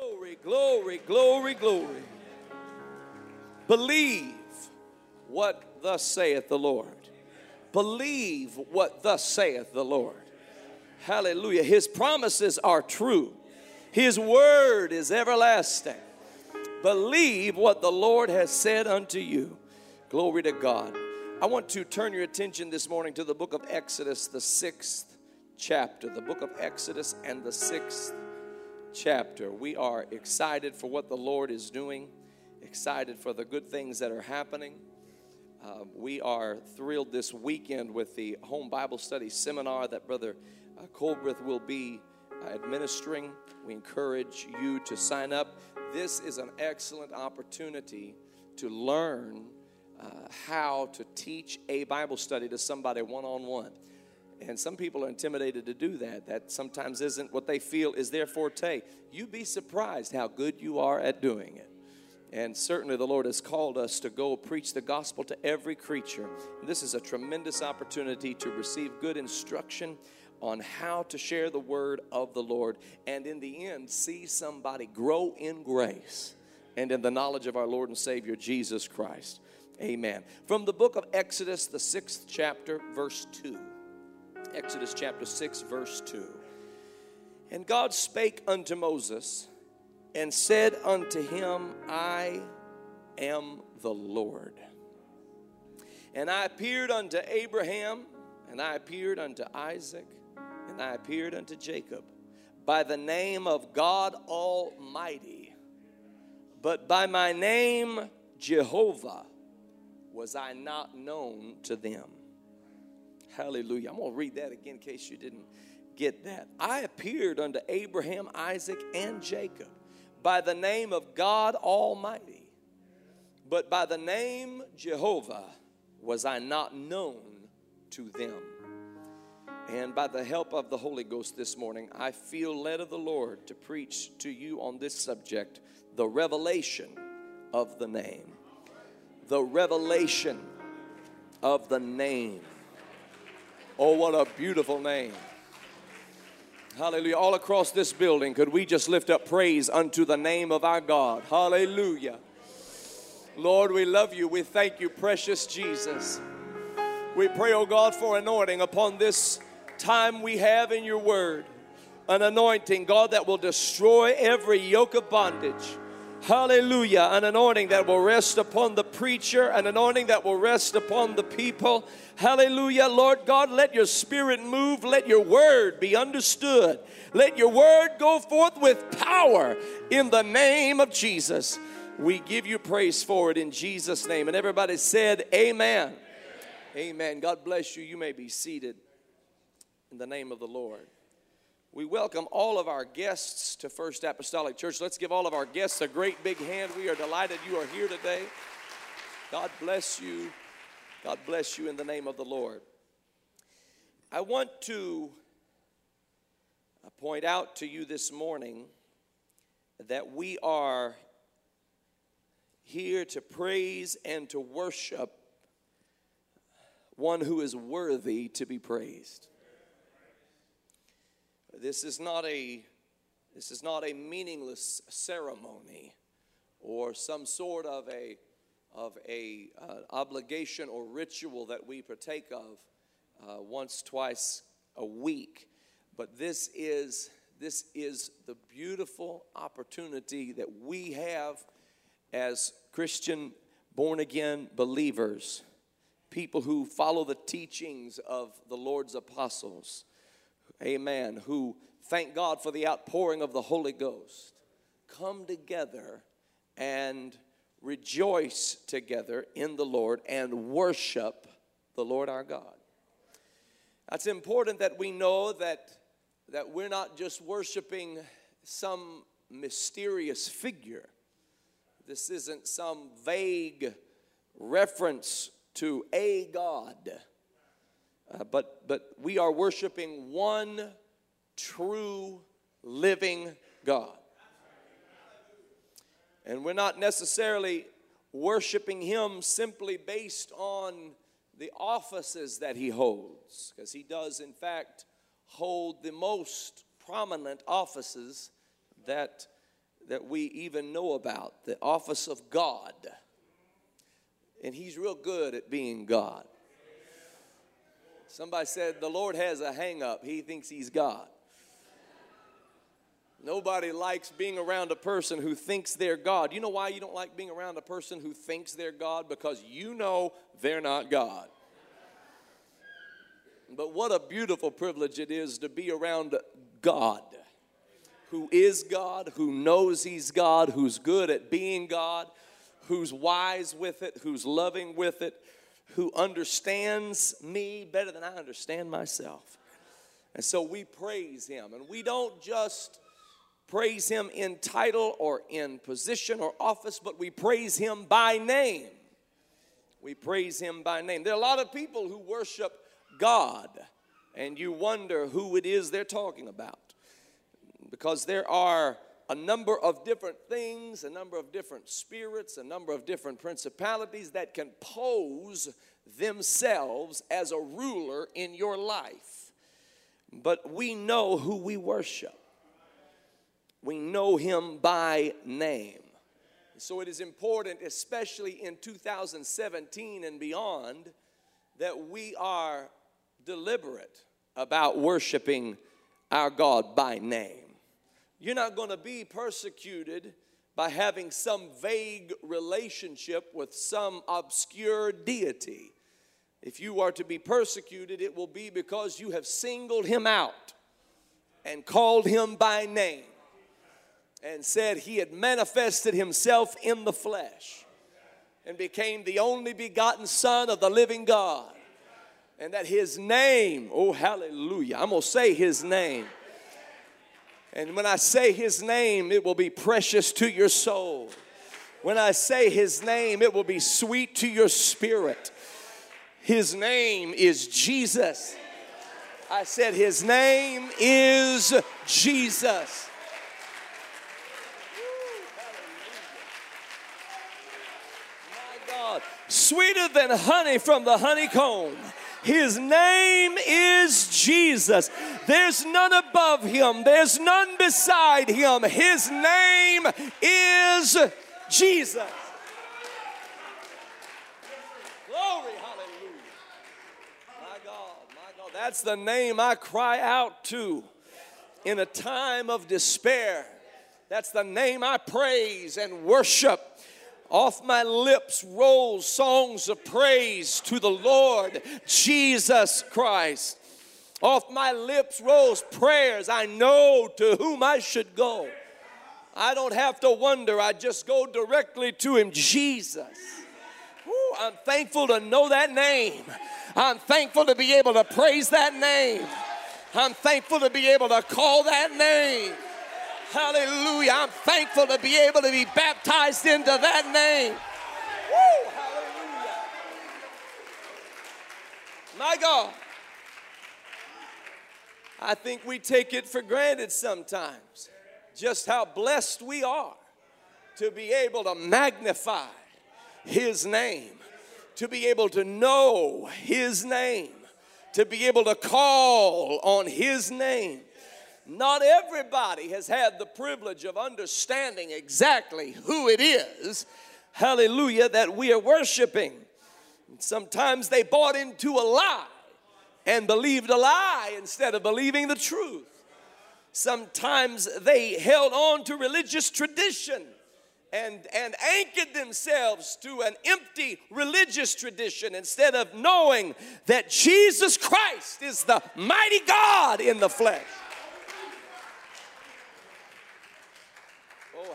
Glory, glory, glory, glory. Believe what thus saith the Lord. Believe what thus saith the Lord. Hallelujah. His promises are true, His word is everlasting. Believe what the Lord has said unto you. Glory to God. I want to turn your attention this morning to the book of Exodus, the sixth chapter. The book of Exodus and the sixth chapter. We are excited for what the Lord is doing, excited for the good things that are happening. Uh, we are thrilled this weekend with the home Bible study seminar that Brother uh, Colbreth will be uh, administering. We encourage you to sign up. This is an excellent opportunity to learn uh, how to teach a Bible study to somebody one on one. And some people are intimidated to do that. That sometimes isn't what they feel is their forte. You'd be surprised how good you are at doing it. And certainly the Lord has called us to go preach the gospel to every creature. And this is a tremendous opportunity to receive good instruction on how to share the word of the Lord and in the end see somebody grow in grace and in the knowledge of our Lord and Savior Jesus Christ. Amen. From the book of Exodus, the sixth chapter, verse 2. Exodus chapter 6, verse 2. And God spake unto Moses and said unto him, I am the Lord. And I appeared unto Abraham, and I appeared unto Isaac, and I appeared unto Jacob by the name of God Almighty. But by my name, Jehovah, was I not known to them. Hallelujah. I'm going to read that again in case you didn't get that. I appeared unto Abraham, Isaac, and Jacob by the name of God Almighty, but by the name Jehovah was I not known to them. And by the help of the Holy Ghost this morning, I feel led of the Lord to preach to you on this subject the revelation of the name. The revelation of the name. Oh, what a beautiful name. Hallelujah. All across this building, could we just lift up praise unto the name of our God? Hallelujah. Lord, we love you. We thank you, precious Jesus. We pray, oh God, for anointing upon this time we have in your word. An anointing, God, that will destroy every yoke of bondage Hallelujah. An anointing that will rest upon the preacher, an anointing that will rest upon the people. Hallelujah. Lord God, let your spirit move. Let your word be understood. Let your word go forth with power in the name of Jesus. We give you praise for it in Jesus' name. And everybody said, Amen. Amen. God bless you. You may be seated in the name of the Lord. We welcome all of our guests to First Apostolic Church. Let's give all of our guests a great big hand. We are delighted you are here today. God bless you. God bless you in the name of the Lord. I want to uh, point out to you this morning that we are here to praise and to worship one who is worthy to be praised. This is not a this is not a meaningless ceremony or some sort of a of a uh, obligation or ritual that we partake of uh, once twice a week. But this is this is the beautiful opportunity that we have as christian born again believers people who follow the teachings of the lord's apostles amen, who thank God for the outpouring of the Holy Ghost, come together and rejoice together in the Lord and worship the Lord our God. It's important that we know that, that we're not just worshiping some mysterious figure. This isn't some vague reference to a God. Uh, but, but we are worshiping one true living God. And we're not necessarily worshiping Him simply based on the offices that He holds, because He does, in fact, hold the most prominent offices that, that we even know about the office of God. And He's real good at being God. Somebody said the Lord has a hang up, He thinks He's God. Nobody likes being around a person who thinks they're God. You know why you don't like being around a person who thinks they're God? Because you know they're not God. But what a beautiful privilege it is to be around God, who is God, who knows He's God, who's good at being God, who's wise with it, who's loving with it, who understands me better than I understand myself. And so we praise Him. And we don't just praise Him in title or in position or office, but we praise Him by name. We praise Him by name. There are a lot of people who worship God, and you wonder who it is they're talking about. Because there are a number of different things, a number of different spirits, a number of different principalities that can pose themselves as a ruler in your life. But we know who we worship, we know him by name. So it is important, especially in 2017 and beyond, that we are deliberate about worshiping our God by name. You're not going to be persecuted by having some vague relationship with some obscure deity. If you are to be persecuted, it will be because you have singled him out and called him by name and said he had manifested himself in the flesh and became the only begotten Son of the living God and that his name, oh, hallelujah, I'm gonna say his name. And when I say his name, it will be precious to your soul. When I say his name, it will be sweet to your spirit. His name is Jesus. I said, His name is Jesus. My God, sweeter than honey from the honeycomb his name is Jesus. There's none above him, there's none beside him. His name is Jesus. Glory, hallelujah. My God, my God, that's the name I cry out to in a time of despair. That's the name I praise and worship off my lips rolls songs of praise to the Lord Jesus Christ. Off my lips rolls prayers. I know to whom I should go. I don't have to wonder, I just go directly to Him, Jesus. I'm thankful to know that name. I'm thankful to be able to praise that name. I'm thankful to be able to call that name. Hallelujah. I'm thankful to be able to be baptized into that name. Woo, hallelujah. My God. I think we take it for granted sometimes just how blessed we are to be able to magnify His name, to be able to know His name, to be able to call on His name. Not everybody has had the privilege of understanding exactly who it is, hallelujah, that we are worshiping. Sometimes they bought into a lie and believed a lie instead of believing the truth. Sometimes they held on to religious tradition and, and anchored themselves to an empty religious tradition instead of knowing that Jesus Christ is the mighty God in the flesh.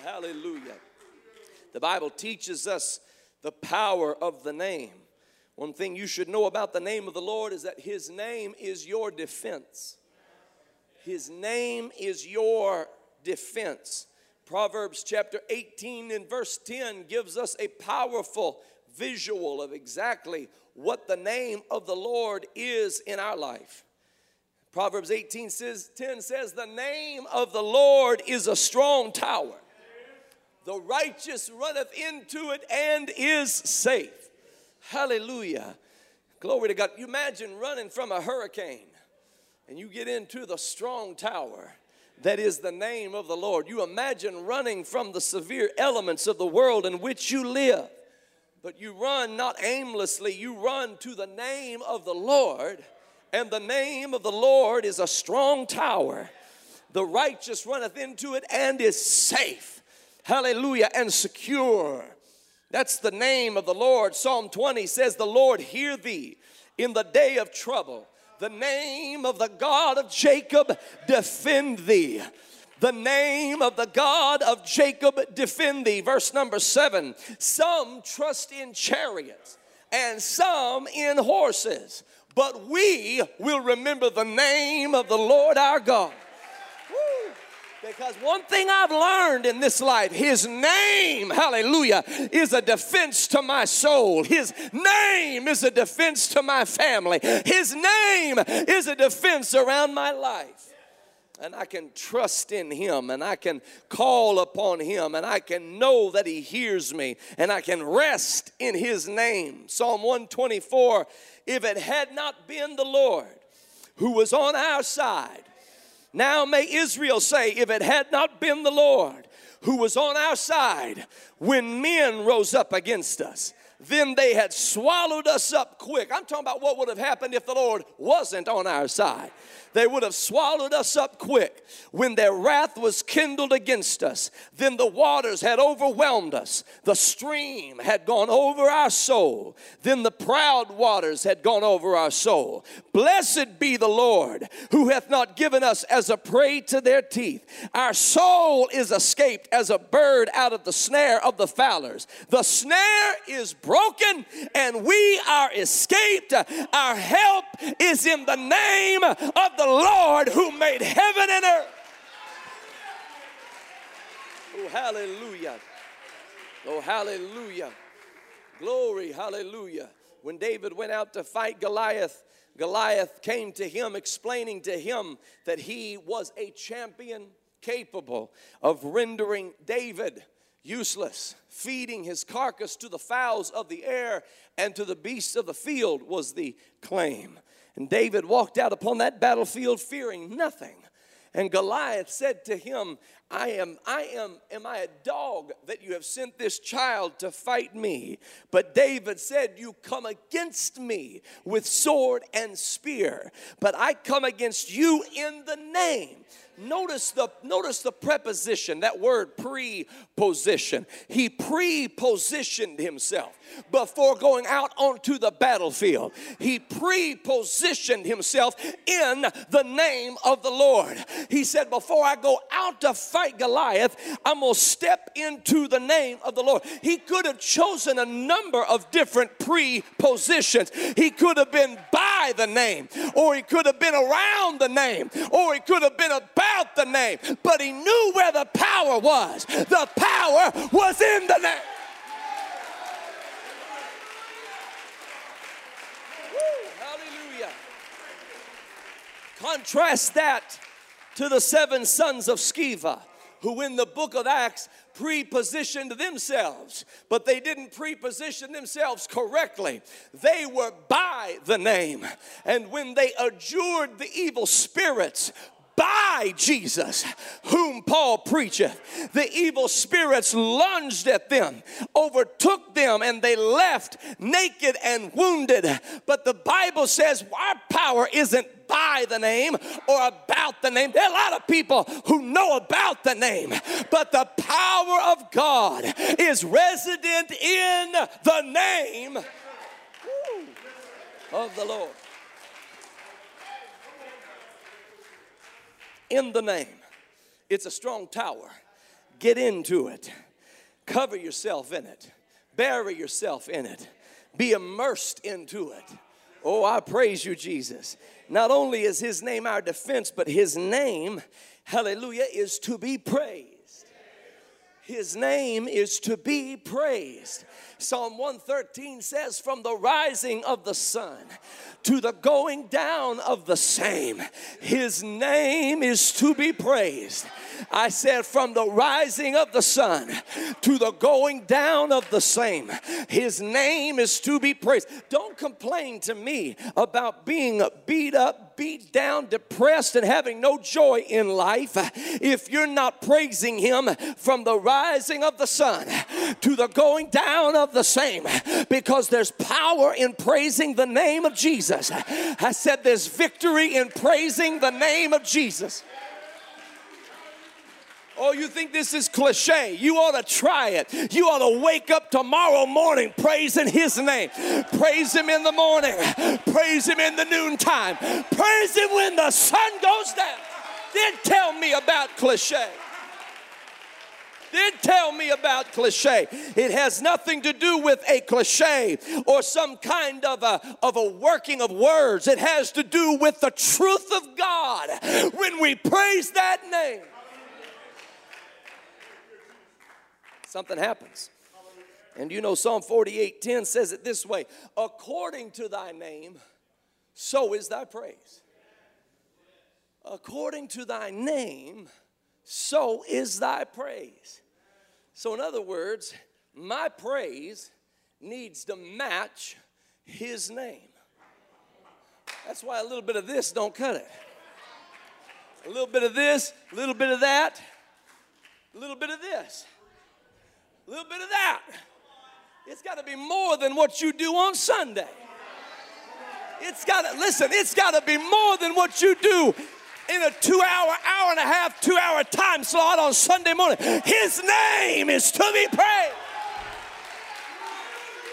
Hallelujah. The Bible teaches us the power of the name. One thing you should know about the name of the Lord is that His name is your defense. His name is your defense. Proverbs chapter 18 and verse 10 gives us a powerful visual of exactly what the name of the Lord is in our life. Proverbs 18 says, 10 says, The name of the Lord is a strong tower the righteous runneth into it and is safe. Hallelujah. Glory to God. You imagine running from a hurricane and you get into the strong tower. that is the name of the Lord. You imagine running from the severe elements of the world in which you live, but you run not aimlessly, you run to the name of the Lord, and the name of the Lord is a strong tower. The righteous runneth into it and is safe. Hallelujah, and secure. That's the name of the Lord. Psalm 20 says, The Lord hear thee in the day of trouble the name of the God of Jacob defend thee. The name of the God of Jacob defend thee. Verse number seven. Some trust in chariots and some in horses, but we will remember the name of the Lord our God. Because one thing I've learned in this life, His name, hallelujah, is a defense to my soul. His name is a defense to my family. His name is a defense around my life. And I can trust in Him and I can call upon Him and I can know that He hears me and I can rest in His name. Psalm 124 If it had not been the Lord who was on our side, now may Israel say, if it had not been the Lord who was on our side when men rose up against us, then they had swallowed us up quick. I'm talking about what would have happened if the Lord wasn't on our side they would have swallowed us up quick. When their wrath was kindled against us, then the waters had overwhelmed us. The stream had gone over our soul. Then the proud waters had gone over our soul. Blessed be the Lord who hath not given us as a prey to their teeth. Our soul is escaped as a bird out of the snare of the fowlers. The snare is broken and we are escaped. Our help is in the name of the the Lord who made heaven and earth. Oh, hallelujah. Oh, hallelujah. Glory, hallelujah. When David went out to fight Goliath, Goliath came to him explaining to him that he was a champion capable of rendering David useless. Feeding his carcass to the fowls of the air and to the beasts of the field was the claim. And David walked out upon that battlefield fearing nothing. And Goliath said to him, I am, I am, am I a dog that you have sent this child to fight me? But David said, You come against me with sword and spear, but I come against you in the name. Notice the notice the preposition that word preposition. He prepositioned himself before going out onto the battlefield. He prepositioned himself in the name of the lord. He said before i go out to fight goliath i'm going to step into the name of the lord he could have chosen a number of different prepositions he could have been by the name or he could have been around the name or he could have been about the name, but he knew where the power was. The power was in the name. Contrast that to the seven sons of Sceva who in the book of Acts prepositioned themselves, but they didn't preposition themselves correctly. They were by the name. And when they adjured the evil spirits by Jesus, whom Paul preacheth. The evil spirits lunged at them, overtook them, and they left naked and wounded. But the Bible says our power isn't by the name or about the name. There are a lot of people who know about the name, but the power of God is resident in the name of the Lord. In the name. It's a strong tower. Get into it. Cover yourself in it. Bury yourself in it. Be immersed into it. Oh, I praise you, Jesus. Not only is his name our defense, but his name, hallelujah, is to be praised. His name is to be praised. Psalm 113 says, From the rising of the sun to the going down of the same, his name is to be praised. I said, from the rising of the sun to the going down of the same, his name is to be praised. Don't complain to me about being beat up, beat down, depressed, and having no joy in life if you're not praising him from the rising of the sun to the going down of the same because there's power in praising the name of Jesus. I said there's victory in praising the name of Jesus. Oh, you think this is cliche? You ought to try it. You ought to wake up tomorrow morning praising His name. Praise Him in the morning, praise Him in the noontime, praise Him when the sun goes down. Then tell me about cliche. Then tell me about cliche. It has nothing to do with a cliche or some kind of a, of a working of words. It has to do with the truth of God when we praise that name. Something happens. And you know, Psalm 48 10 says it this way according to thy name, so is thy praise. According to thy name, so is thy praise. So, in other words, my praise needs to match his name. That's why a little bit of this don't cut it. A little bit of this, a little bit of that, a little bit of this a little bit of that. It's got to be more than what you do on Sunday. It's got to, listen, it's got to be more than what you do in a two hour, hour and a half, two hour time slot on Sunday morning. His name is to be praised.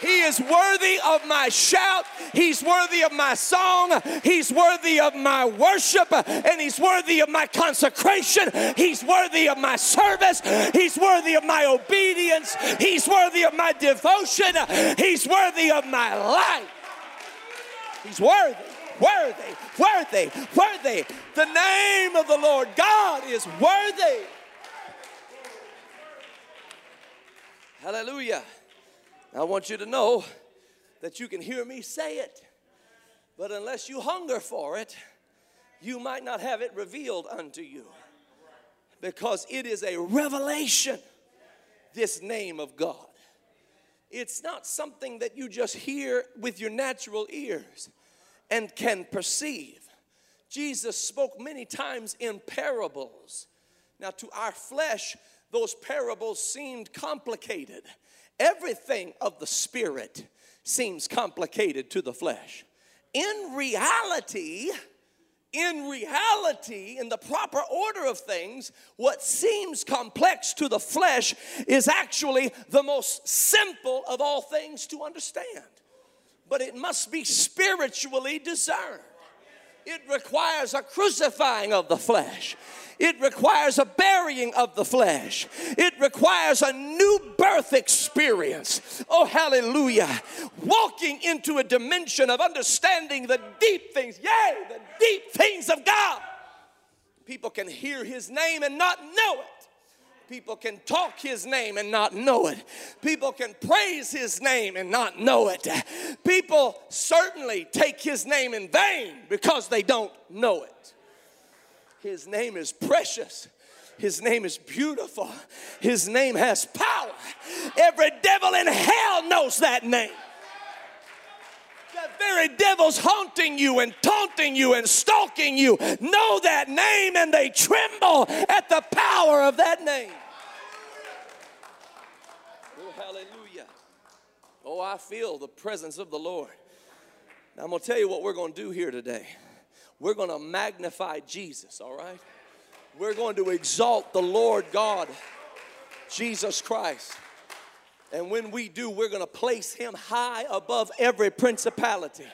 He is worthy of my shout. He's worthy of my song. He's worthy of my worship. And He's worthy of my consecration. He's worthy of my service. He's worthy of my obedience. He's worthy of my devotion. He's worthy of my life. He's worthy, worthy, worthy, worthy. The name of the Lord God is worthy. Hallelujah. I want you to know that you can hear me say it, but unless you hunger for it, you might not have it revealed unto you because it is a revelation, this name of God. It's not something that you just hear with your natural ears and can perceive. Jesus spoke many times in parables. Now, to our flesh, those parables seemed complicated everything of the spirit seems complicated to the flesh. In reality, in reality, in the proper order of things, what seems complex to the flesh is actually the most simple of all things to understand. But it must be spiritually discerned. It requires a crucifying of the flesh. It requires a burying of the flesh. It requires a new birth experience. Oh, hallelujah. Walking into a dimension of understanding the deep things, yea, the deep things of God. People can hear his name and not know it. People can talk his name and not know it. People can praise his name and not know it. People certainly take his name in vain because they don't know it. His name is precious. His name is beautiful. His name has power. Every devil in hell knows that name. The very devils haunting you and taunting you and stalking you know that name and they tremble at the power of that name. Oh, hallelujah. Oh, I feel the presence of the Lord. Now, I'm going to tell you what we're going to do here today. We're going to magnify Jesus, all right? We're going to exalt the Lord God, Jesus Christ. And when we do, we're going to place him high above every principality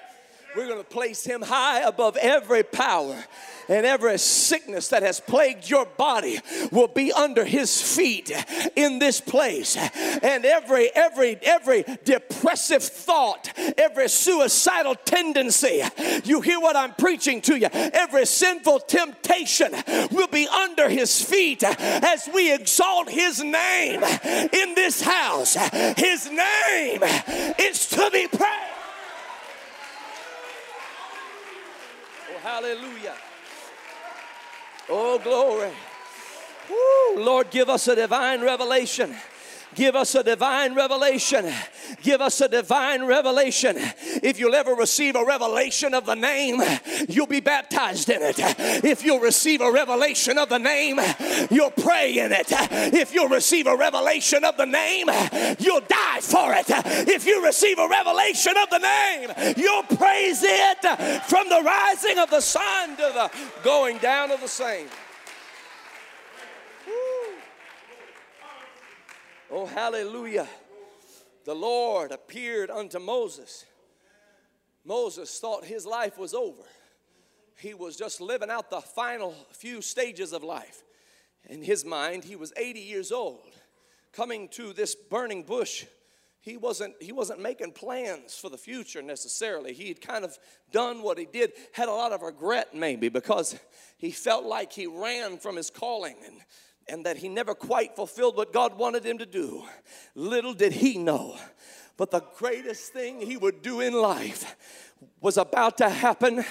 we're going to place him high above every power and every sickness that has plagued your body will be under his feet in this place. And every every every depressive thought every suicidal tendency you hear what i'm preaching to you every sinful temptation will be under his feet as we exalt his name in this house. His name is to be praised Hallelujah. Oh, glory. Woo, Lord, give us a divine revelation. Give us a divine revelation. Give us a divine revelation. If you'll ever receive a revelation of the name, you'll be baptized in it. If you'll receive a revelation of the name, you'll pray in it. If you'll receive a revelation of the name, you'll die for it. If you receive a revelation of the name, you'll praise it from the rising of the sun to the going down of the same. Oh, hallelujah. The Lord appeared unto Moses. Moses thought his life was over. He was just living out the final few stages of life. In his mind, he was 80 years old. Coming to this burning bush, he wasn't, he wasn't making plans for the future necessarily. He had kind of done what he did, had a lot of regret maybe because he felt like he ran from his calling and and that he never quite fulfilled what God wanted him to do. Little did he know, but the greatest thing he would do in life was about to happen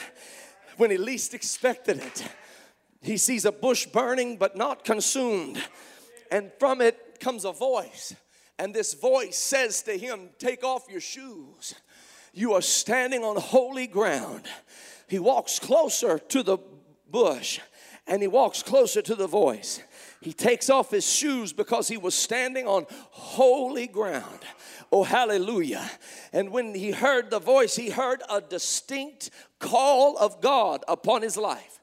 when he least expected it. He sees a bush burning but not consumed, and from it comes a voice. And this voice says to him, Take off your shoes. You are standing on holy ground. He walks closer to the bush and he walks closer to the voice. He takes off his shoes because he was standing on holy ground. Oh, hallelujah. And when he heard the voice, he heard a distinct call of God upon his life.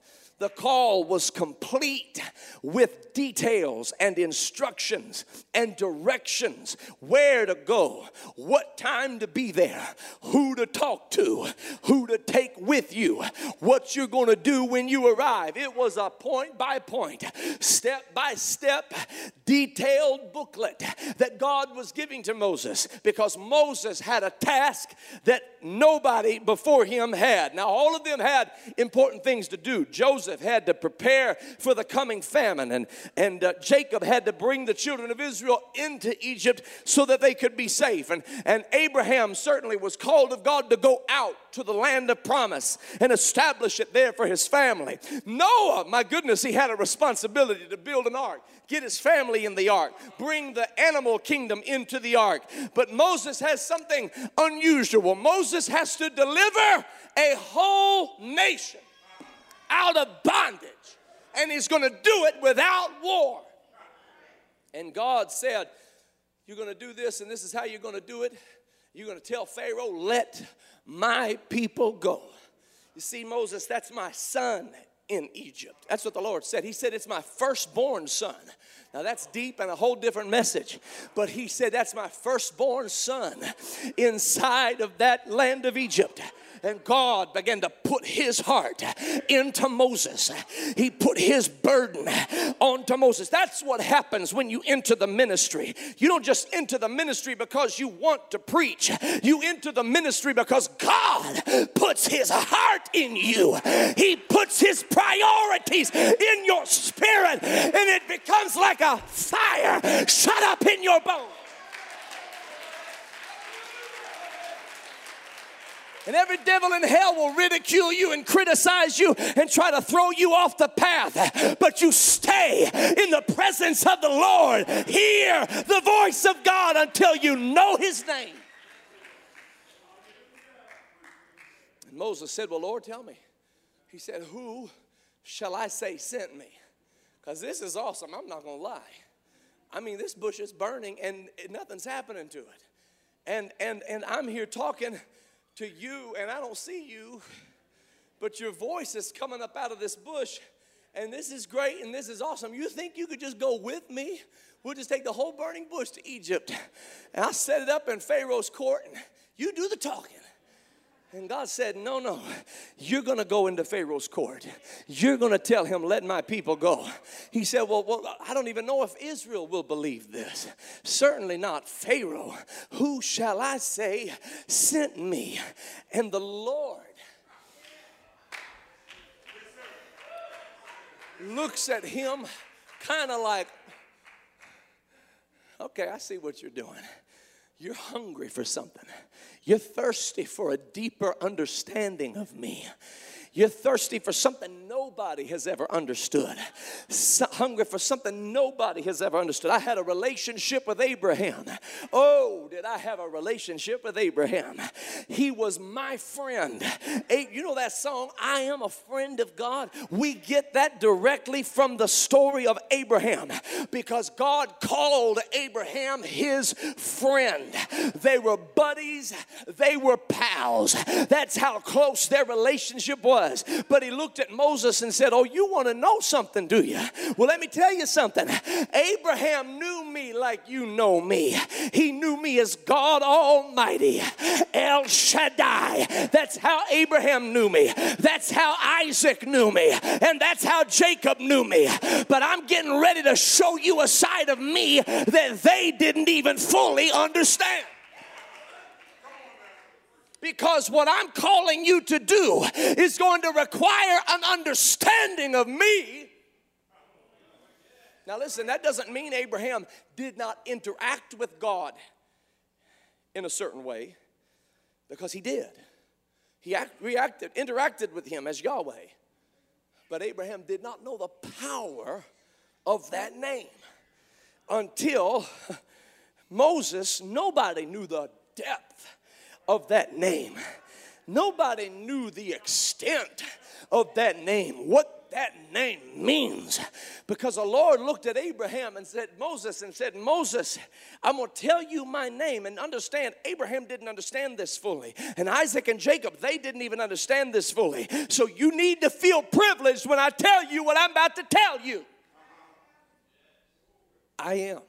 The call was complete with details and instructions and directions where to go, what time to be there, who to talk to, who to take with you, what you're going to do when you arrive. It was a point by point, step by step, detailed booklet that God was giving to Moses because Moses had a task that nobody before him had. Now, all of them had important things to do. Joseph Joseph had to prepare for the coming famine, and, and uh, Jacob had to bring the children of Israel into Egypt so that they could be safe. And, and Abraham certainly was called of God to go out to the land of promise and establish it there for his family. Noah, my goodness, he had a responsibility to build an ark, get his family in the ark, bring the animal kingdom into the ark. But Moses has something unusual. Moses has to deliver a whole nation out of bondage. And he's going to do it without war. And God said, You're going to do this, and this is how you're going to do it. You're going to tell Pharaoh, Let my people go. You see, Moses, that's my son in Egypt. That's what the Lord said. He said, It's my firstborn son. Now that's deep and a whole different message. But he said, That's my firstborn son inside of that land of Egypt. And God began to put his heart into Moses. He put his burden onto Moses. That's what happens when you enter the ministry. You don't just enter the ministry because you want to preach, you enter the ministry because God puts his heart in you. He puts his priorities in your spirit, and it becomes like a fire shut up in your bones. And every devil in hell will ridicule you and criticize you and try to throw you off the path. But you stay in the presence of the Lord. Hear the voice of God until you know his name. And Moses said, Well, Lord, tell me. He said, Who shall I say sent me? Because this is awesome. I'm not going to lie. I mean, this bush is burning and nothing's happening to it. And, and, and I'm here talking to you, and I don't see you, but your voice is coming up out of this bush, and this is great and this is awesome. You think you could just go with me? We'll just take the whole burning bush to Egypt, and I'll set it up in Pharaoh's court, and you do the talking. And God said, No, no, you're going to go into Pharaoh's court. You're going to tell him, Let my people go. He said, well, well, I don't even know if Israel will believe this. Certainly not Pharaoh. Who shall I say sent me? And the Lord looks at him kind of like, Okay, I see what you're doing. You're hungry for something. You're thirsty for a deeper understanding of me. You're thirsty for something nobody has ever understood. So hungry for something nobody has ever understood. I had a relationship with Abraham. Oh, did I have a relationship with Abraham? He was my friend. You know that song, I am a friend of God? We get that directly from the story of Abraham because God called Abraham his friend. They were buddies, they were pals. That's how close their relationship was. But he looked at Moses and said, Oh, you want to know something, do you? Well, let me tell you something. Abraham knew me like you know me. He knew me as God Almighty, El Shaddai. That's how Abraham knew me. That's how Isaac knew me. And that's how Jacob knew me. But I'm getting ready to show you a side of me that they didn't even fully understand. Because what I'm calling you to do is going to require an understanding of me. Now, listen, that doesn't mean Abraham did not interact with God in a certain way, because he did. He act, reacted, interacted with him as Yahweh. But Abraham did not know the power of that name until Moses, nobody knew the depth of that name. Nobody knew the extent of that name, what that name means. Because the Lord looked at Abraham and said, Moses, and said, Moses, I'm going to tell you my name. And understand, Abraham didn't understand this fully. And Isaac and Jacob, they didn't even understand this fully. So you need to feel privileged when I tell you what I'm about to tell you. I am.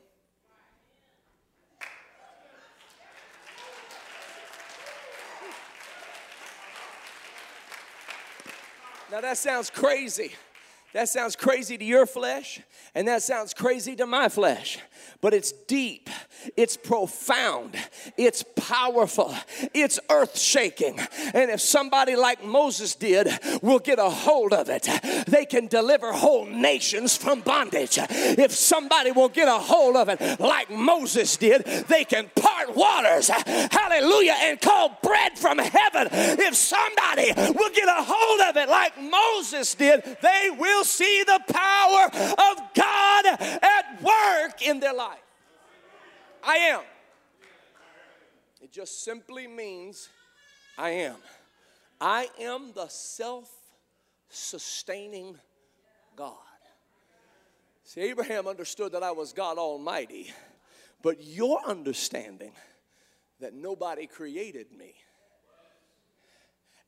Now that sounds crazy. That sounds crazy to your flesh, and that sounds crazy to my flesh. But it's deep, it's profound, it's powerful, it's earth shaking. And if somebody like Moses did will get a hold of it, they can deliver whole nations from bondage. If somebody will get a hold of it like Moses did, they can part waters, hallelujah, and call bread from heaven. If somebody will get a hold of it like Moses did, they will see the power of God at work in their life. I am. It just simply means I am. I am the self sustaining God. See, Abraham understood that I was God Almighty, but your understanding that nobody created me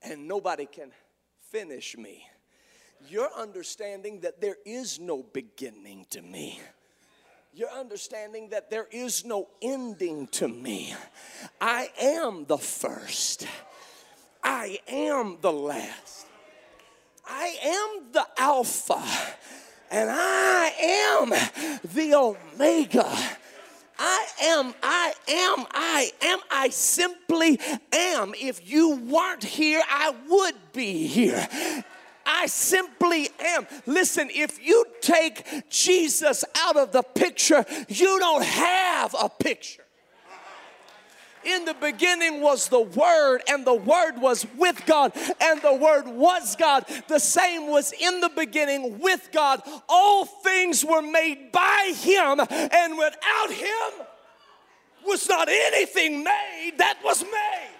and nobody can finish me you're understanding that there is no beginning to me. You're understanding that there is no ending to me. I am the first. I am the last. I am the Alpha. And I am the Omega. I am, I am, I am, I simply am. If you weren't here, I would be here. I simply am. Listen, if you take Jesus out of the picture, you don't have a picture. In the beginning was the Word, and the Word was with God, and the Word was God. The same was in the beginning with God. All things were made by Him, and without Him was not anything made that was made.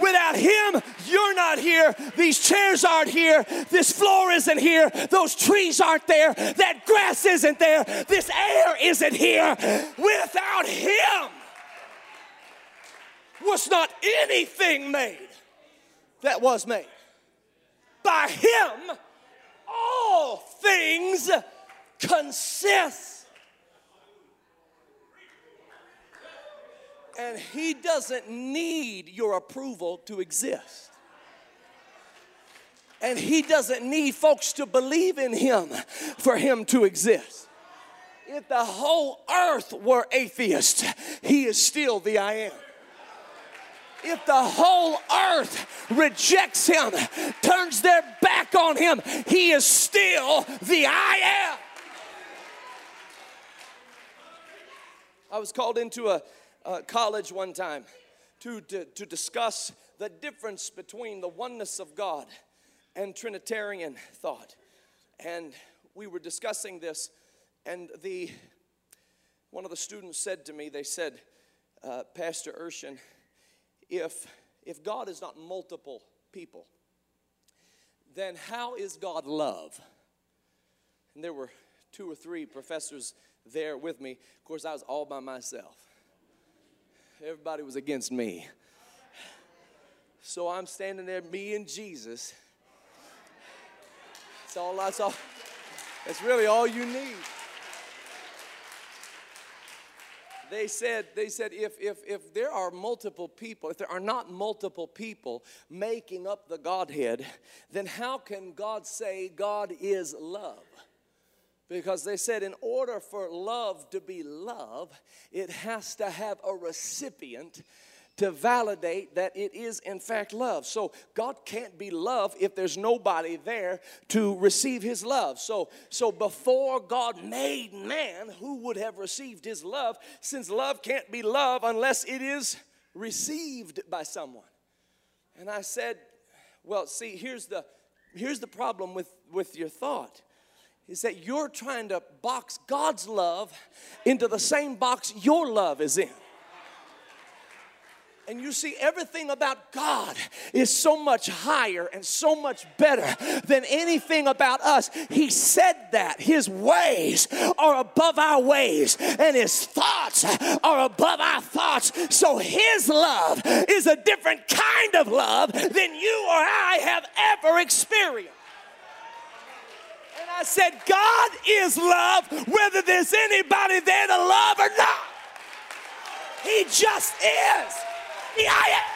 Without Him, you're not here. These chairs aren't here. This floor isn't here. Those trees aren't there. That grass isn't there. This air isn't here. Without Him, was not anything made that was made. By Him, all things consist. And He doesn't need your approval to exist. And He doesn't need folks to believe in Him for Him to exist. If the whole earth were atheist, He is still the I am. If the whole earth rejects Him, turns their back on Him, He is still the I am. I was called into a uh, college one time to, to, to discuss the difference between the oneness of God and Trinitarian thought. And we were discussing this, and the one of the students said to me, they said, uh, Pastor Urshan, if if God is not multiple people, then how is God love? And there were two or three professors there with me. Of course, I was all by myself. Everybody was against me. So I'm standing there, me and Jesus. That's all. That's all. That's really all you need. They said, they said if, if, if there are multiple people, if there are not multiple people making up the Godhead, then how can God say God is love? Because they said, in order for love to be love, it has to have a recipient to validate that it is in fact love. So God can't be love if there's nobody there to receive his love. So so before God made man, who would have received his love since love can't be love unless it is received by someone. And I said, well, see, here's the here's the problem with with your thought is that you're trying to box God's love into the same box your love is in. And you see, everything about God is so much higher and so much better than anything about us. He said that His ways are above our ways, and His thoughts are above our thoughts. So His love is a different kind of love than you or I have ever experienced. And I said, God is love, whether there's anybody there to love or not. He just is. I am.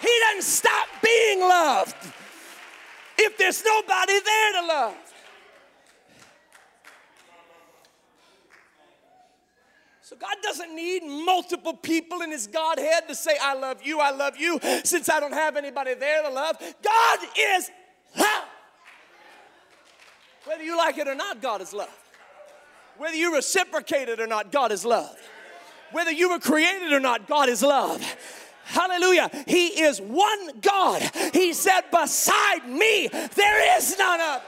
He doesn't stop being loved if there's nobody there to love. So God doesn't need multiple people in his Godhead to say, I love you, I love you, since I don't have anybody there to love. God is love. Whether you like it or not, God is love. Whether you reciprocate it or not, God is love. Whether you were created or not, God is love. Hallelujah. He is one God. He said, Beside me, there is none other.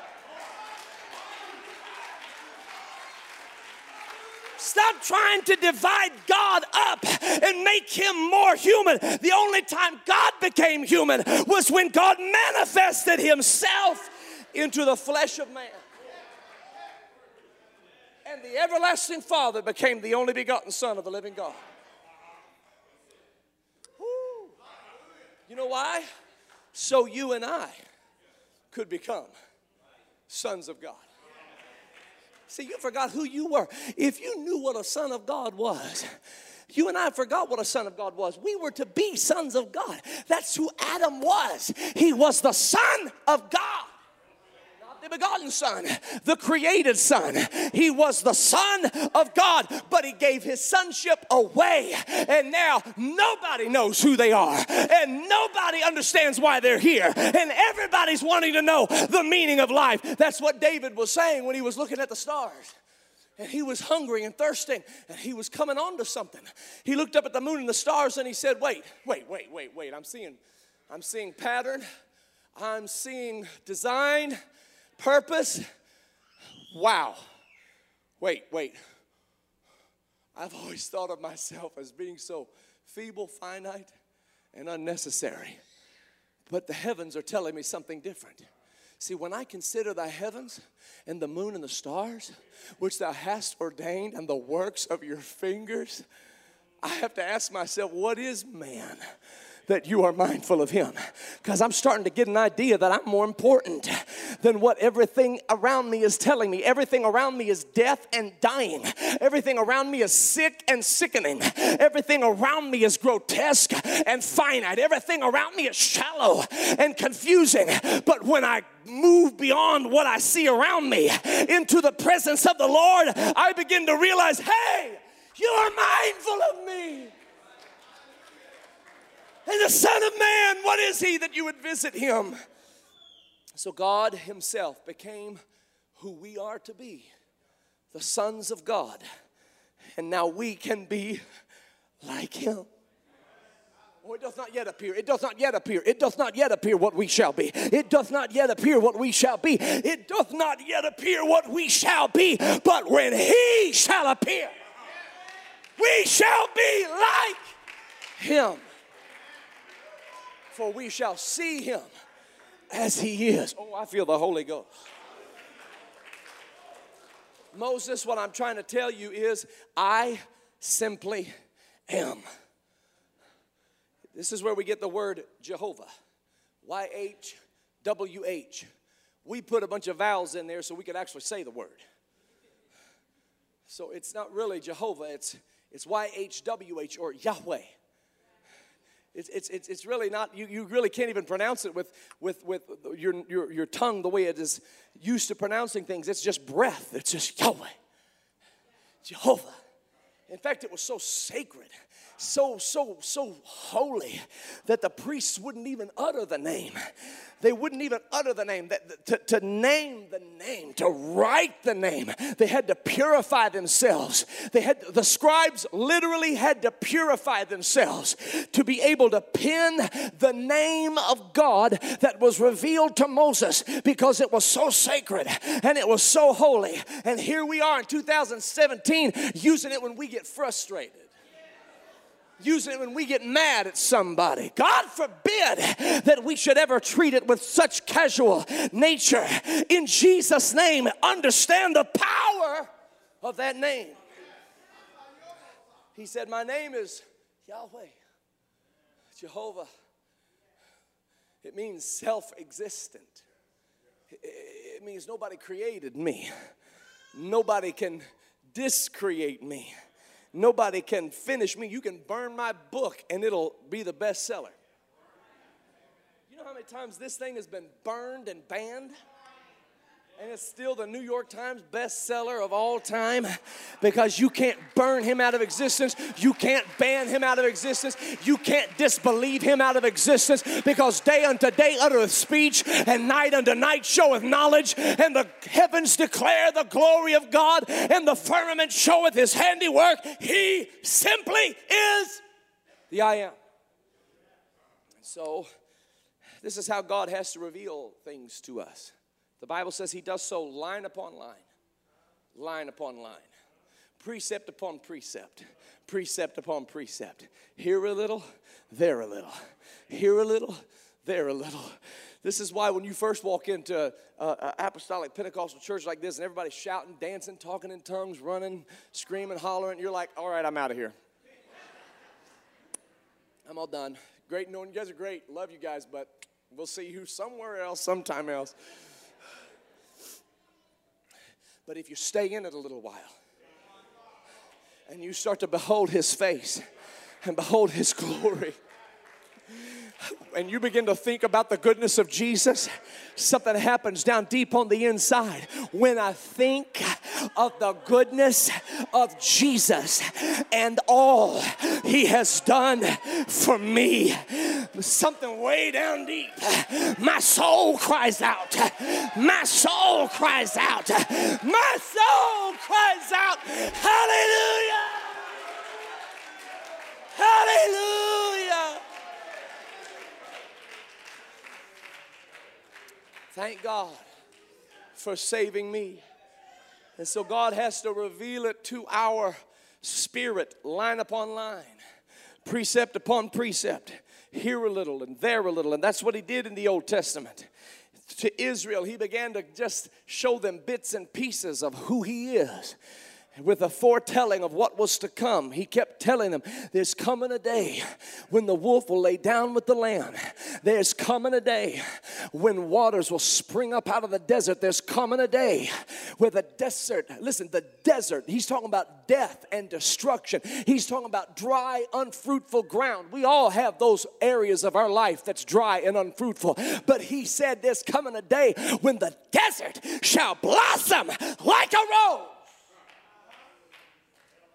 Stop trying to divide God up and make him more human. The only time God became human was when God manifested himself into the flesh of man. And the everlasting Father became the only begotten Son of the living God. Woo. You know why? So you and I could become sons of God. See, you forgot who you were. If you knew what a son of God was, you and I forgot what a son of God was. We were to be sons of God. That's who Adam was. He was the son of God the begotten Son, the created Son. He was the Son of God, but He gave His sonship away. And now nobody knows who they are, and nobody understands why they're here, and everybody's wanting to know the meaning of life. That's what David was saying when he was looking at the stars. And he was hungry and thirsting and he was coming on to something. He looked up at the moon and the stars and he said wait wait wait wait wait. I'm seeing i'm seeing pattern. I'm seeing design purpose. Wow. Wait, wait. I've always thought of myself as being so feeble, finite, and unnecessary. But the heavens are telling me something different. See, when I consider the heavens and the moon and the stars, which thou hast ordained, and the works of your fingers, I have to ask myself, what is man? That you are mindful of Him. Because I'm starting to get an idea that I'm more important than what everything around me is telling me. Everything around me is death and dying. Everything around me is sick and sickening. Everything around me is grotesque and finite. Everything around me is shallow and confusing. But when I move beyond what I see around me into the presence of the Lord, I begin to realize, hey, you are mindful of me. And the Son of Man, what is he that you would visit him? So God Himself became who we are to be the sons of God. And now we can be like him. Oh, it does not yet appear. It does not yet appear. It does not yet appear what we shall be. It does not yet appear what we shall be. It doth not yet appear what we shall be. But when he shall appear, we shall be like him. For we shall see him as he is. Oh, I feel the Holy Ghost. Moses, what I'm trying to tell you is, I simply am. This is where we get the word Jehovah. Y H W H. We put a bunch of vowels in there so we could actually say the word. So it's not really Jehovah, it's, it's Y H W H or Yahweh. It's, it's, it's, it's really not, you, you really can't even pronounce it with, with, with your, your, your tongue the way it is used to pronouncing things. It's just breath, it's just Yahweh, Jehovah. In fact, it was so sacred so, so, so holy that the priests wouldn't even utter the name. They wouldn't even utter the name. That, to, to name the name, to write the name, they had to purify themselves. They had the scribes literally had to purify themselves to be able to pen the name of God that was revealed to Moses because it was so sacred and it was so holy. And here we are in 2017 using it when we get frustrated using it when we get mad at somebody. God forbid that we should ever treat it with such casual nature. In Jesus' name, understand the power of that name. He said, My name is Yahweh, Jehovah. It means self existent, it means nobody created me, nobody can discreate me. Nobody can finish me. You can burn my book and it'll be the bestseller. You know how many times this thing has been burned and banned? And it's still the New York Times bestseller of all time because you can't burn him out of existence. You can't ban him out of existence. You can't disbelieve him out of existence because day unto day uttereth speech and night unto night showeth knowledge. And the heavens declare the glory of God and the firmament showeth his handiwork. He simply is the I am. So, this is how God has to reveal things to us. The Bible says he does so line upon line, line upon line, precept upon precept, precept upon precept. Here a little, there a little. Here a little, there a little. This is why when you first walk into an apostolic Pentecostal church like this and everybody's shouting, dancing, talking in tongues, running, screaming, hollering, you're like, all right, I'm out of here. I'm all done. Great knowing you guys are great. Love you guys, but we'll see you somewhere else, sometime else. But if you stay in it a little while and you start to behold his face and behold his glory, and you begin to think about the goodness of Jesus, something happens down deep on the inside. When I think of the goodness of Jesus and all he has done for me, something way down deep, my soul cries out. My soul cries out. My soul cries out. Hallelujah! Hallelujah! Thank God for saving me. And so God has to reveal it to our spirit, line upon line, precept upon precept, here a little and there a little. And that's what He did in the Old Testament. To Israel, He began to just show them bits and pieces of who He is with a foretelling of what was to come. He kept telling them, There's coming a day when the wolf will lay down with the lamb. There's coming a day when waters will spring up out of the desert. There's coming a day where the desert, listen, the desert, he's talking about death and destruction. He's talking about dry, unfruitful ground. We all have those areas of our life that's dry and unfruitful. But he said, There's coming a day when the desert shall blossom like a rose.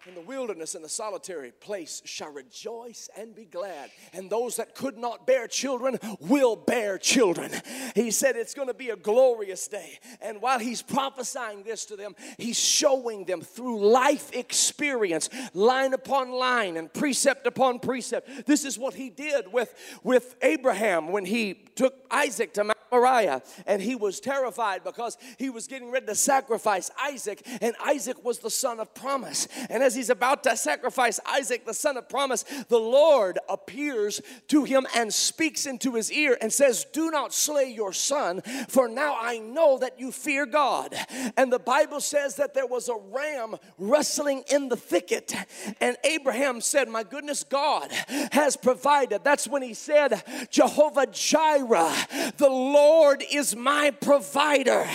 In the wilderness and the solitary place shall rejoice and be glad. And those that could not bear children will bear children. He said it's going to be a glorious day. And while he's prophesying this to them, he's showing them through life experience, line upon line and precept upon precept. This is what he did with, with Abraham when he took Isaac to Mount Moriah and he was terrified because he was getting ready to sacrifice Isaac, and Isaac was the son of promise. And as he's about to sacrifice Isaac, the son of promise, the Lord appears to him and speaks into his ear and says, Do not slay your son, for now I know that you fear God. And the Bible says that there was a ram rustling in the thicket, and Abraham said, My goodness, God has provided. That's when he said, Jehovah Jireh, the Lord is my provider.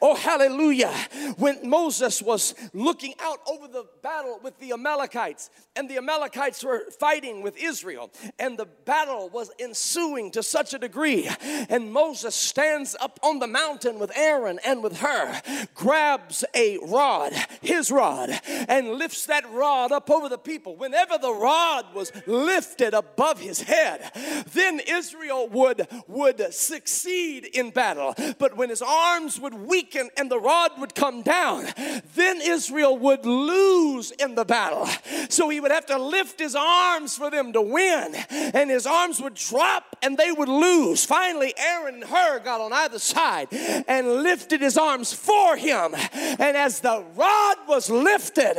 Oh, hallelujah. When Moses was looking out over the battle with the Amalekites, and the Amalekites were fighting with Israel, and the battle was ensuing to such a degree, and Moses stands up on the mountain with Aaron and with Hur, grabs a rod, his rod, and lifts that rod up over the people. Whenever the rod was lifted above his head, then Israel would, would succeed in battle. But when his arms would weaken and the rod would come down, then Israel would lose in the battle. So he would have to lift his arms for them to win, and his arms would drop and they would lose. Finally, Aaron and Hur got on either side and lifted his arms for him. And as the rod was lifted,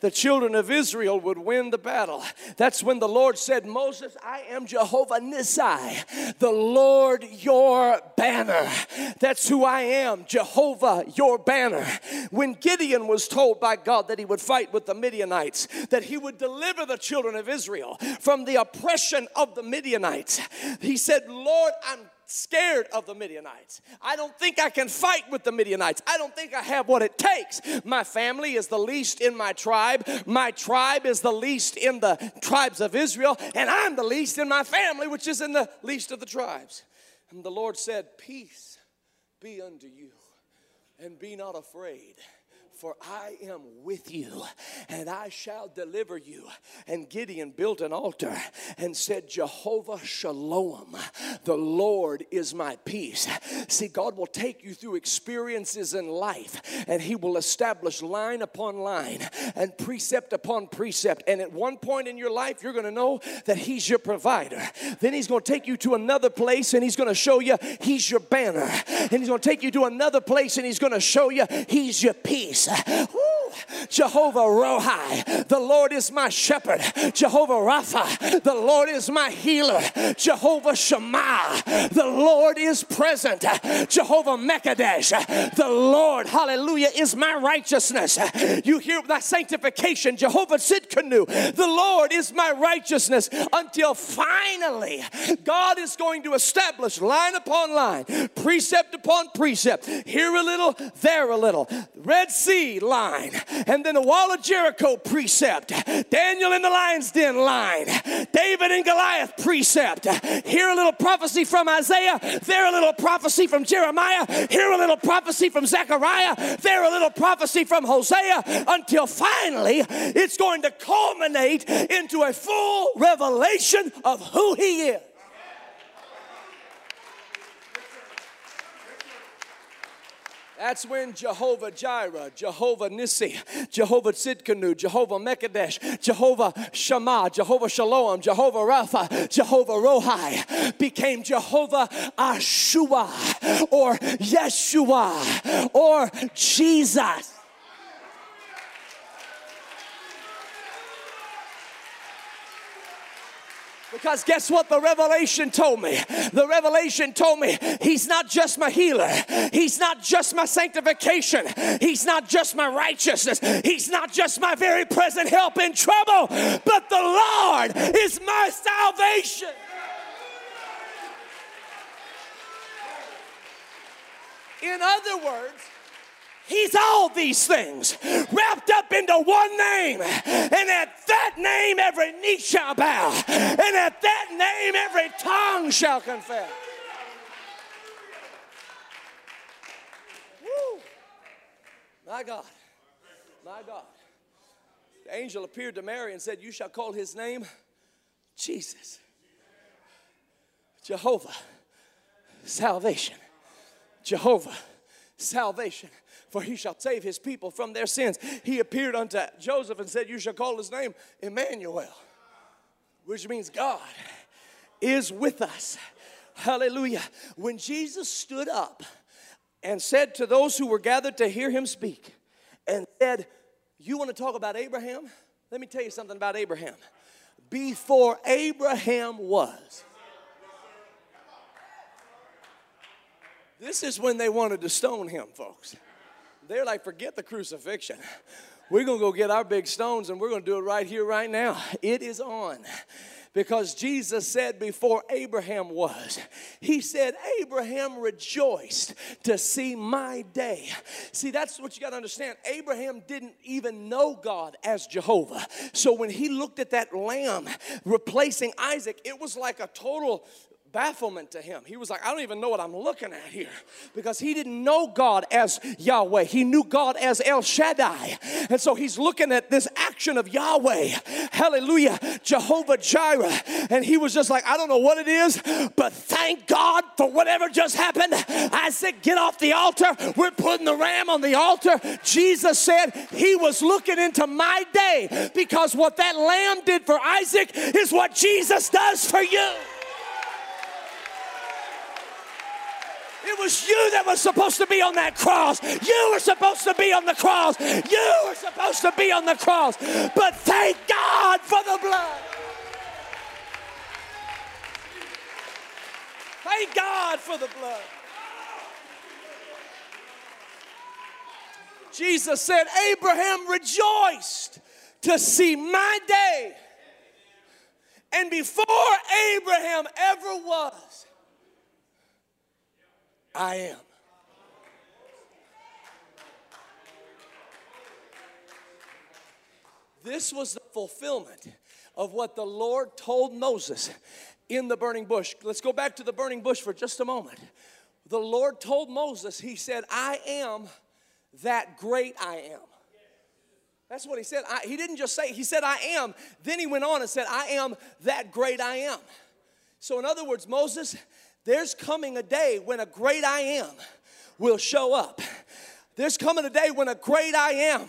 the children of Israel would win the battle. That's when the Lord said, Moses, I am Jehovah Nissi, the Lord your banner. That's who I am, Jehovah your banner. When Gideon was told by God that he would fight with the Midianites, that he would deliver the children of Israel from the oppression of the Midianites, he said, Lord, I'm scared of the Midianites. I don't think I can fight with the Midianites. I don't think I have what it takes. My family is the least in my tribe. My tribe is the least in the tribes of Israel. And I'm the least in my family, which is in the least of the tribes. And the Lord said, Peace be unto you, and be not afraid for I am with you and I shall deliver you. And Gideon built an altar and said, Jehovah Shalom, the Lord is my peace. See, God will take you through experiences in life and He will establish line upon line and precept upon precept. And at one point in your life, you're going to know that He's your provider. Then He's going to take you to another place and He's going to show you He's your banner. And He's going to take you to another place and He's going to show you He's your peace. Ooh. Uh, Jehovah Rohi, the Lord is my shepherd. Jehovah Rapha, the Lord is my healer. Jehovah Shammah, the Lord is present. Jehovah Mekadesh, the Lord, hallelujah, is my righteousness. You hear that sanctification, Jehovah Tsidkenu, the Lord is my righteousness until finally God is going to establish line upon line, precept upon precept, here a little, there a little. Red Sea line, and then the wall of Jericho precept, Daniel in the lion's den line, David and Goliath precept. Here a little prophecy from Isaiah, there a little prophecy from Jeremiah, here a little prophecy from Zechariah, there a little prophecy from Hosea, until finally it's going to culminate into a full revelation of who He is. That's when Jehovah Jireh, Jehovah Nissi, Jehovah Tsidkenu, Jehovah Mekadesh, Jehovah Shammah, Jehovah Shalom, Jehovah Rapha, Jehovah Rohi became Jehovah Ashua or Yeshua or Jesus. Because guess what? The revelation told me. The revelation told me He's not just my healer, He's not just my sanctification, He's not just my righteousness, He's not just my very present help in trouble, but the Lord is my salvation. In other words, He's all these things wrapped up into one name. And at that name, every knee shall bow. And at that name, every tongue shall confess. Woo. My God. My God. The angel appeared to Mary and said, You shall call his name Jesus. Jehovah, salvation. Jehovah, salvation. For he shall save his people from their sins. He appeared unto Joseph and said, You shall call his name Emmanuel, which means God is with us. Hallelujah. When Jesus stood up and said to those who were gathered to hear him speak, and said, You want to talk about Abraham? Let me tell you something about Abraham. Before Abraham was, this is when they wanted to stone him, folks. They're like, Forget the crucifixion. We're going to go get our big stones and we're going to do it right here, right now. It is on because Jesus said before Abraham was, He said, Abraham rejoiced to see my day. See, that's what you got to understand. Abraham didn't even know God as Jehovah. So when he looked at that lamb replacing Isaac, it was like a total bafflement to him. He was like, I don't even know what I'm looking at here because he didn't know God as Yahweh. He knew God as El Shaddai. And so he's looking at this action of Yahweh, hallelujah, Jehovah Jireh. And he was just like, I don't know what it is, but thank God for whatever just happened. I said, Get off the altar. We're putting the ram on the altar. Jesus said he was looking into my day because what that lamb did for Isaac is what Jesus does for you. It was you that was supposed to be on that cross. You were supposed to be on the cross. You were supposed to be on the cross. But thank God for the blood. Thank God for the blood. Jesus said, Abraham rejoiced to see my day. And before Abraham ever was, I am. This was the fulfillment of what the Lord told Moses in the burning bush. Let's go back to the burning bush for just a moment. The Lord told Moses, He said, I am that great I am. That's what He said. I, he didn't just say, He said, I am. Then He went on and said, I am that great I am. So, in other words, Moses, there's coming a day when a great I am will show up. There's coming a day when a great I am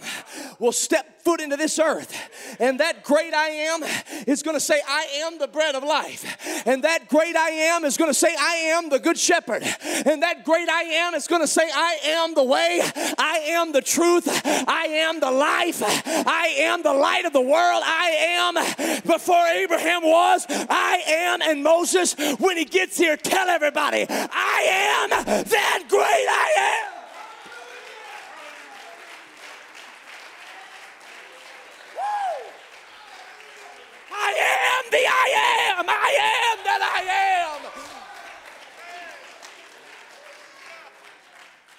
will step foot into this earth. And that great I am is going to say, I am the bread of life. And that great I am is going to say, I am the good shepherd. And that great I am is going to say, I am the way, I am the truth, I am the life, I am the light of the world, I am before Abraham was, I am. And Moses, when he gets here, tell everybody, I am that great I am. I am the I am. I am that I am.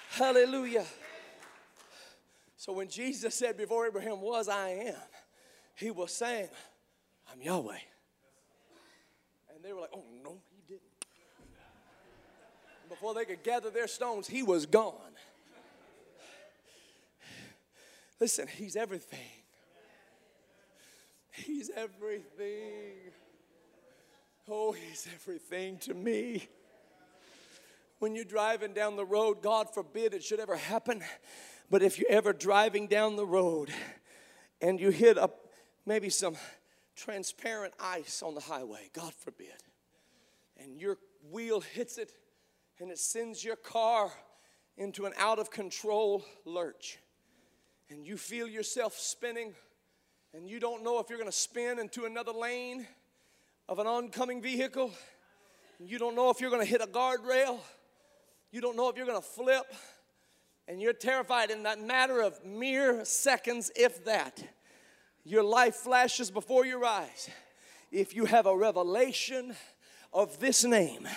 Hallelujah. So when Jesus said, Before Abraham was, I am, he was saying, I'm Yahweh. And they were like, Oh, no, he didn't. Before they could gather their stones, he was gone. Listen, he's everything. He's everything. Oh, He's everything to me. When you're driving down the road, God forbid it should ever happen, but if you're ever driving down the road and you hit up maybe some transparent ice on the highway, God forbid, and your wheel hits it and it sends your car into an out of control lurch, and you feel yourself spinning and you don't know if you're going to spin into another lane of an oncoming vehicle, you don't know if you're going to hit a guardrail, you don't know if you're going to flip, and you're terrified in that matter of mere seconds, if that, your life flashes before your eyes. If you have a revelation of this name,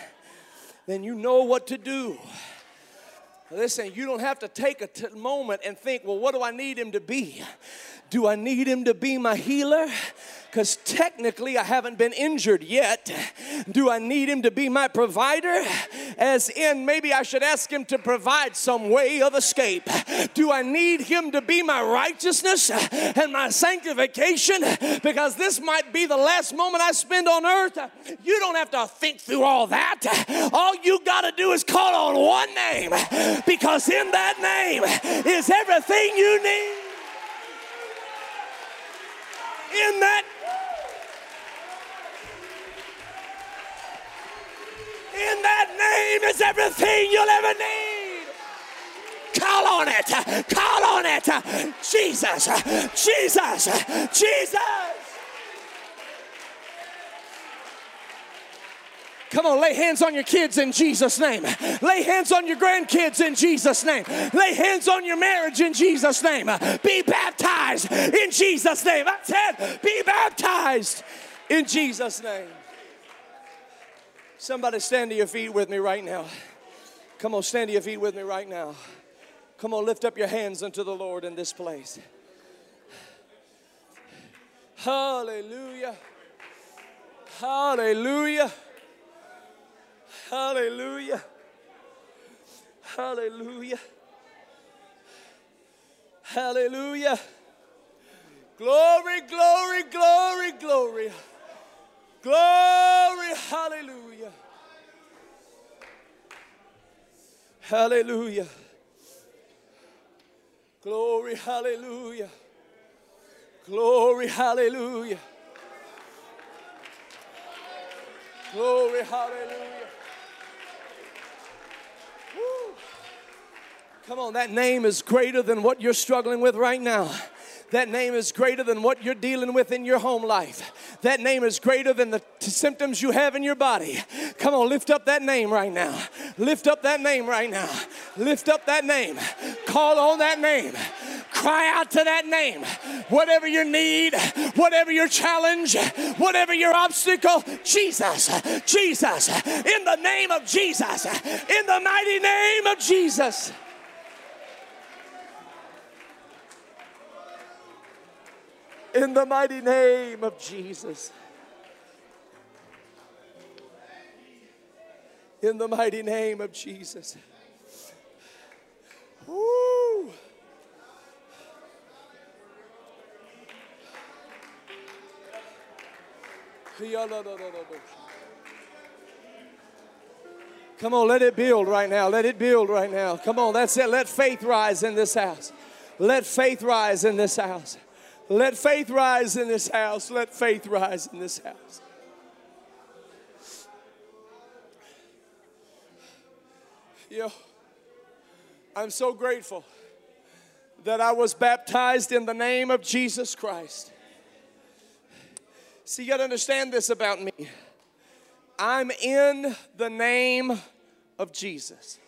then you know what to do. Listen, you don't have to take a t- moment and think, well, what do I need him to be? Do I need him to be my healer? Because technically, I haven't been injured yet. Do I need Him to be my provider? As in, maybe I should ask Him to provide some way of escape. Do I need Him to be my righteousness and my sanctification? Because this might be the last moment I spend on earth. You don't have to think through all that. All you got to do is call on one name because in that name is everything you need. In that In that name is everything you'll ever need. Call on it. Call on it. Jesus. Jesus. Jesus. Come on, lay hands on your kids in Jesus' name. Lay hands on your grandkids in Jesus' name. Lay hands on your marriage in Jesus' name. Be baptized in Jesus' name. I said, be baptized in Jesus' name. Somebody stand to your feet with me right now. Come on, stand to your feet with me right now. Come on, lift up your hands unto the Lord in this place. Hallelujah. Hallelujah. Hallelujah. Hallelujah. Hallelujah. Glory, glory, glory, glory. Glory, hallelujah. Hallelujah. Glory, hallelujah. Glory, hallelujah. Glory, hallelujah. Woo. Come on, that name is greater than what you're struggling with right now. That name is greater than what you're dealing with in your home life. That name is greater than the t- symptoms you have in your body. Come on, lift up that name right now. Lift up that name right now. Lift up that name. Call on that name. Cry out to that name. Whatever your need, whatever your challenge, whatever your obstacle, Jesus, Jesus, in the name of Jesus, in the mighty name of Jesus. In the mighty name of Jesus. In the mighty name of Jesus. Woo. Come on, let it build right now. Let it build right now. Come on, that's it. Let faith rise in this house. Let faith rise in this house. Let faith rise in this house. Let faith rise in this house. Yo, I'm so grateful that I was baptized in the name of Jesus Christ. See, you got to understand this about me. I'm in the name of Jesus.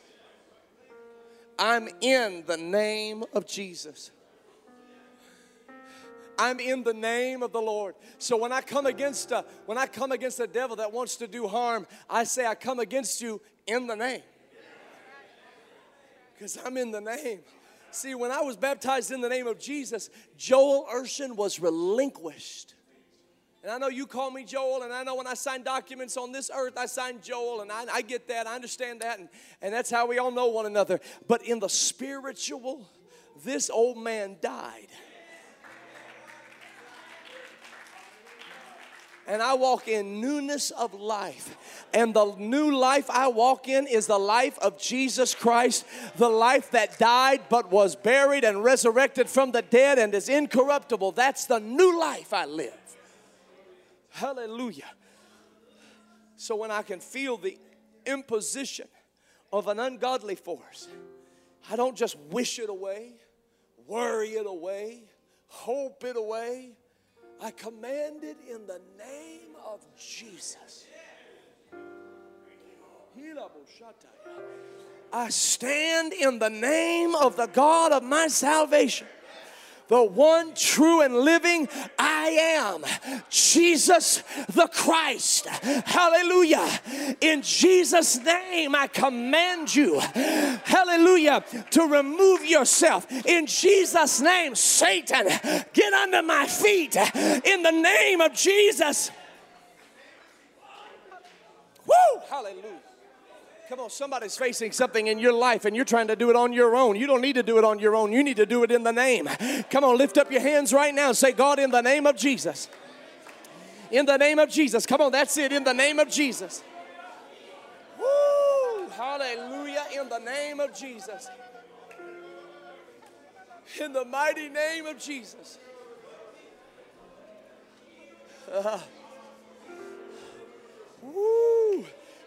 I'm in the name of Jesus. I'm in the name of the Lord. So when I come against a, when I come against a devil that wants to do harm, I say I come against you in the name. Because I'm in the name. See, when I was baptized in the name of Jesus, Joel Urshan was relinquished. And I know you call me Joel, and I know when I sign documents on this earth, I sign Joel, and I, I get that, I understand that, and, and that's how we all know one another. But in the spiritual, this old man died. And I walk in newness of life. And the new life I walk in is the life of Jesus Christ, the life that died but was buried and resurrected from the dead and is incorruptible. That's the new life I live. Hallelujah. So when I can feel the imposition of an ungodly force, I don't just wish it away, worry it away, hope it away. I command it in the name of Jesus. I stand in the name of the God of my salvation the one true and living I am, Jesus the Christ. Hallelujah. In Jesus' name, I command you, hallelujah to remove yourself. In Jesus' name, Satan, get under my feet in the name of Jesus. Woo! Hallelujah. Come on, somebody's facing something in your life and you're trying to do it on your own. You don't need to do it on your own. You need to do it in the name. Come on, lift up your hands right now and say, God, in the name of Jesus. In the name of Jesus. Come on, that's it. In the name of Jesus. Woo! Hallelujah. In the name of Jesus. In the mighty name of Jesus. Uh, woo!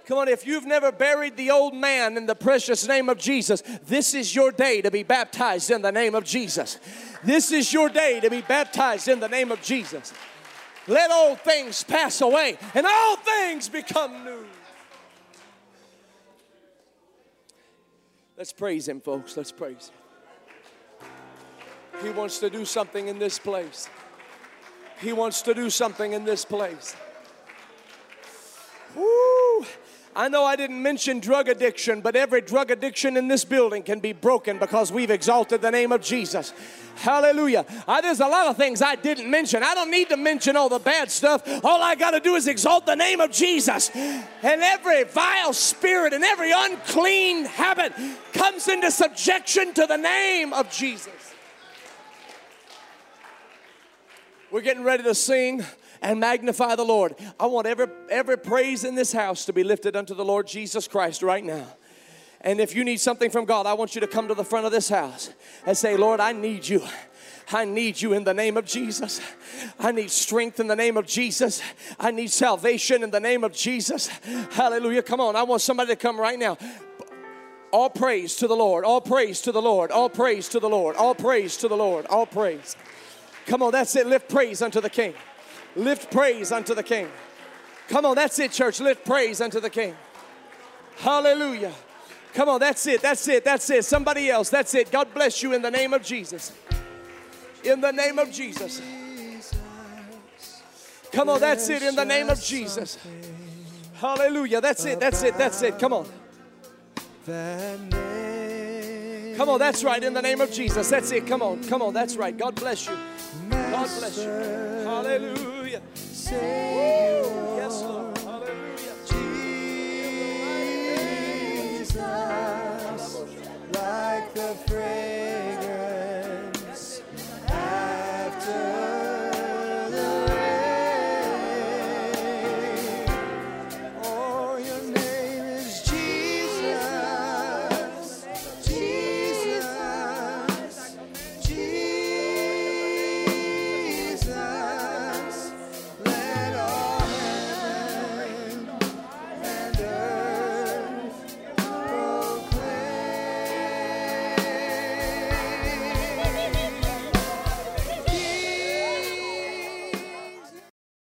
Come on, if you've never buried the old man in the precious name of Jesus, this is your day to be baptized in the name of Jesus. This is your day to be baptized in the name of Jesus. Let old things pass away and all things become new. Let's praise Him, folks. Let's praise Him. He wants to do something in this place. He wants to do something in this place. Woo! I know I didn't mention drug addiction, but every drug addiction in this building can be broken because we've exalted the name of Jesus. Hallelujah. I, there's a lot of things I didn't mention. I don't need to mention all the bad stuff. All I got to do is exalt the name of Jesus. And every vile spirit and every unclean habit comes into subjection to the name of Jesus. We're getting ready to sing and magnify the Lord. I want every, every praise in this house to be lifted unto the Lord Jesus Christ right now. And if you need something from God, I want you to come to the front of this house and say, Lord, I need you. I need you in the name of Jesus. I need strength in the name of Jesus. I need salvation in the name of Jesus. Hallelujah. Come on. I want somebody to come right now. All praise to the Lord. All praise to the Lord. All praise to the Lord. All praise to the Lord. All praise. Come on. That's it. Lift praise unto the King. Lift praise unto the King. Come on, that's it, church. Lift praise unto the King. Hallelujah. Come on, that's it, that's it, that's it. Somebody else, that's it. God bless you in the name of Jesus. In the name of Jesus. Come on, that's it, in the name of Jesus. Hallelujah. That's it, that's it, that's it. Come on. Come on, that's right, in the name of Jesus. That's it. Come on, come on, that's right. God bless you. God bless you. Hallelujah. Yes, Lord. Hallelujah. Jesus, like the fragrance.